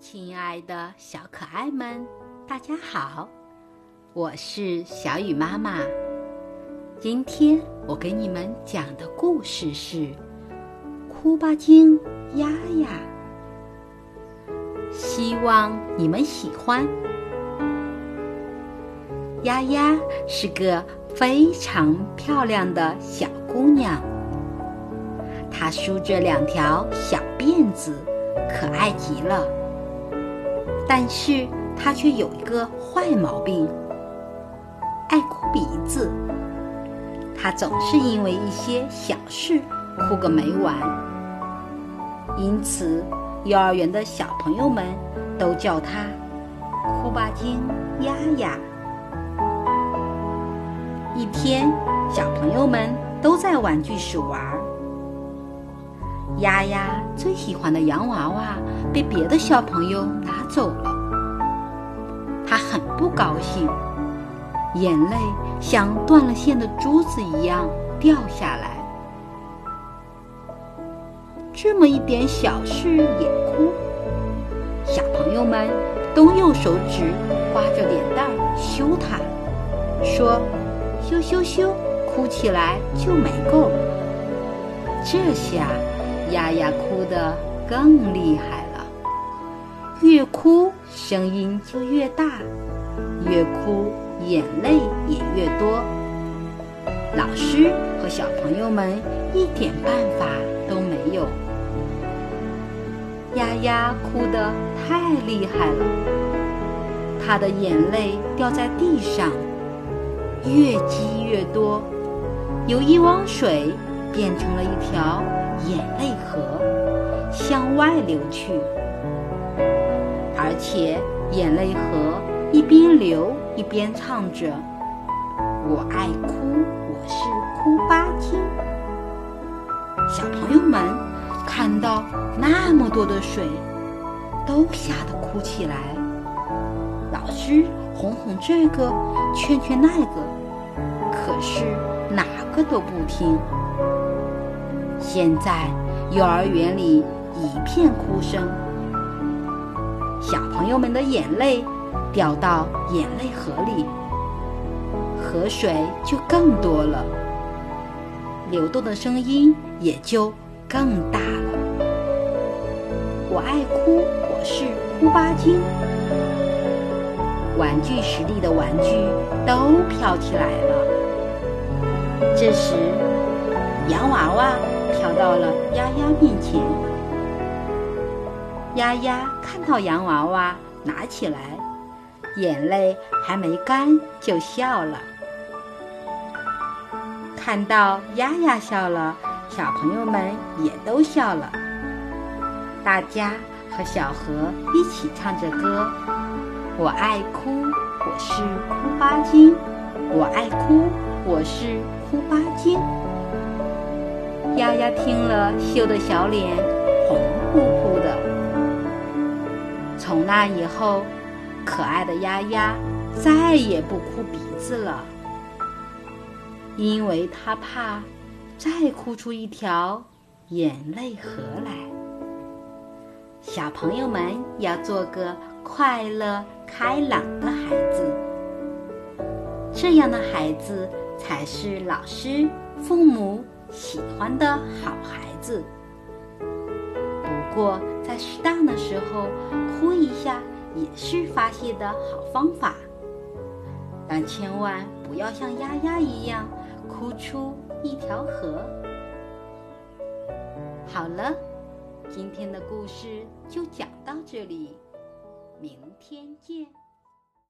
亲爱的小可爱们，大家好，我是小雨妈妈。今天我给你们讲的故事是《哭吧精丫丫》，希望你们喜欢。丫丫是个非常漂亮的小姑娘，她梳着两条小辫子，可爱极了。但是他却有一个坏毛病，爱哭鼻子。他总是因为一些小事哭个没完，因此幼儿园的小朋友们都叫他“哭吧精丫丫”。一天，小朋友们都在玩具室玩。丫丫最喜欢的洋娃娃被别的小朋友拿走了，她很不高兴，眼泪像断了线的珠子一样掉下来。这么一点小事也哭，小朋友们都用手指刮着脸蛋羞她，说。羞羞羞，哭起来就没够。这下，丫丫哭得更厉害了，越哭声音就越大，越哭眼泪也越多。老师和小朋友们一点办法都没有。丫丫哭得太厉害了，她的眼泪掉在地上。越积越多，有一汪水变成了一条眼泪河，向外流去。而且眼泪河一边流一边唱着：“我爱哭，我是哭吧精。”小朋友们看到那么多的水，都吓得哭起来。老师。哄哄这个，劝劝那个，可是哪个都不听。现在幼儿园里一片哭声，小朋友们的眼泪掉到眼泪河里，河水就更多了，流动的声音也就更大了。我爱哭，我是哭吧精。玩具室里的玩具都飘起来了。这时，洋娃娃飘到了丫丫面前。丫丫看到洋娃娃拿起来，眼泪还没干就笑了。看到丫丫笑了，小朋友们也都笑了。大家和小河一起唱着歌。我爱哭，我是哭吧精。我爱哭，我是哭吧精。丫丫听了，羞得小脸红扑扑的。从那以后，可爱的丫丫再也不哭鼻子了，因为她怕再哭出一条眼泪河来。小朋友们要做个快乐。开朗的孩子，这样的孩子才是老师、父母喜欢的好孩子。不过，在适当的时候哭一下也是发泄的好方法，但千万不要像丫丫一样哭出一条河。好了，今天的故事就讲到这里。明天见。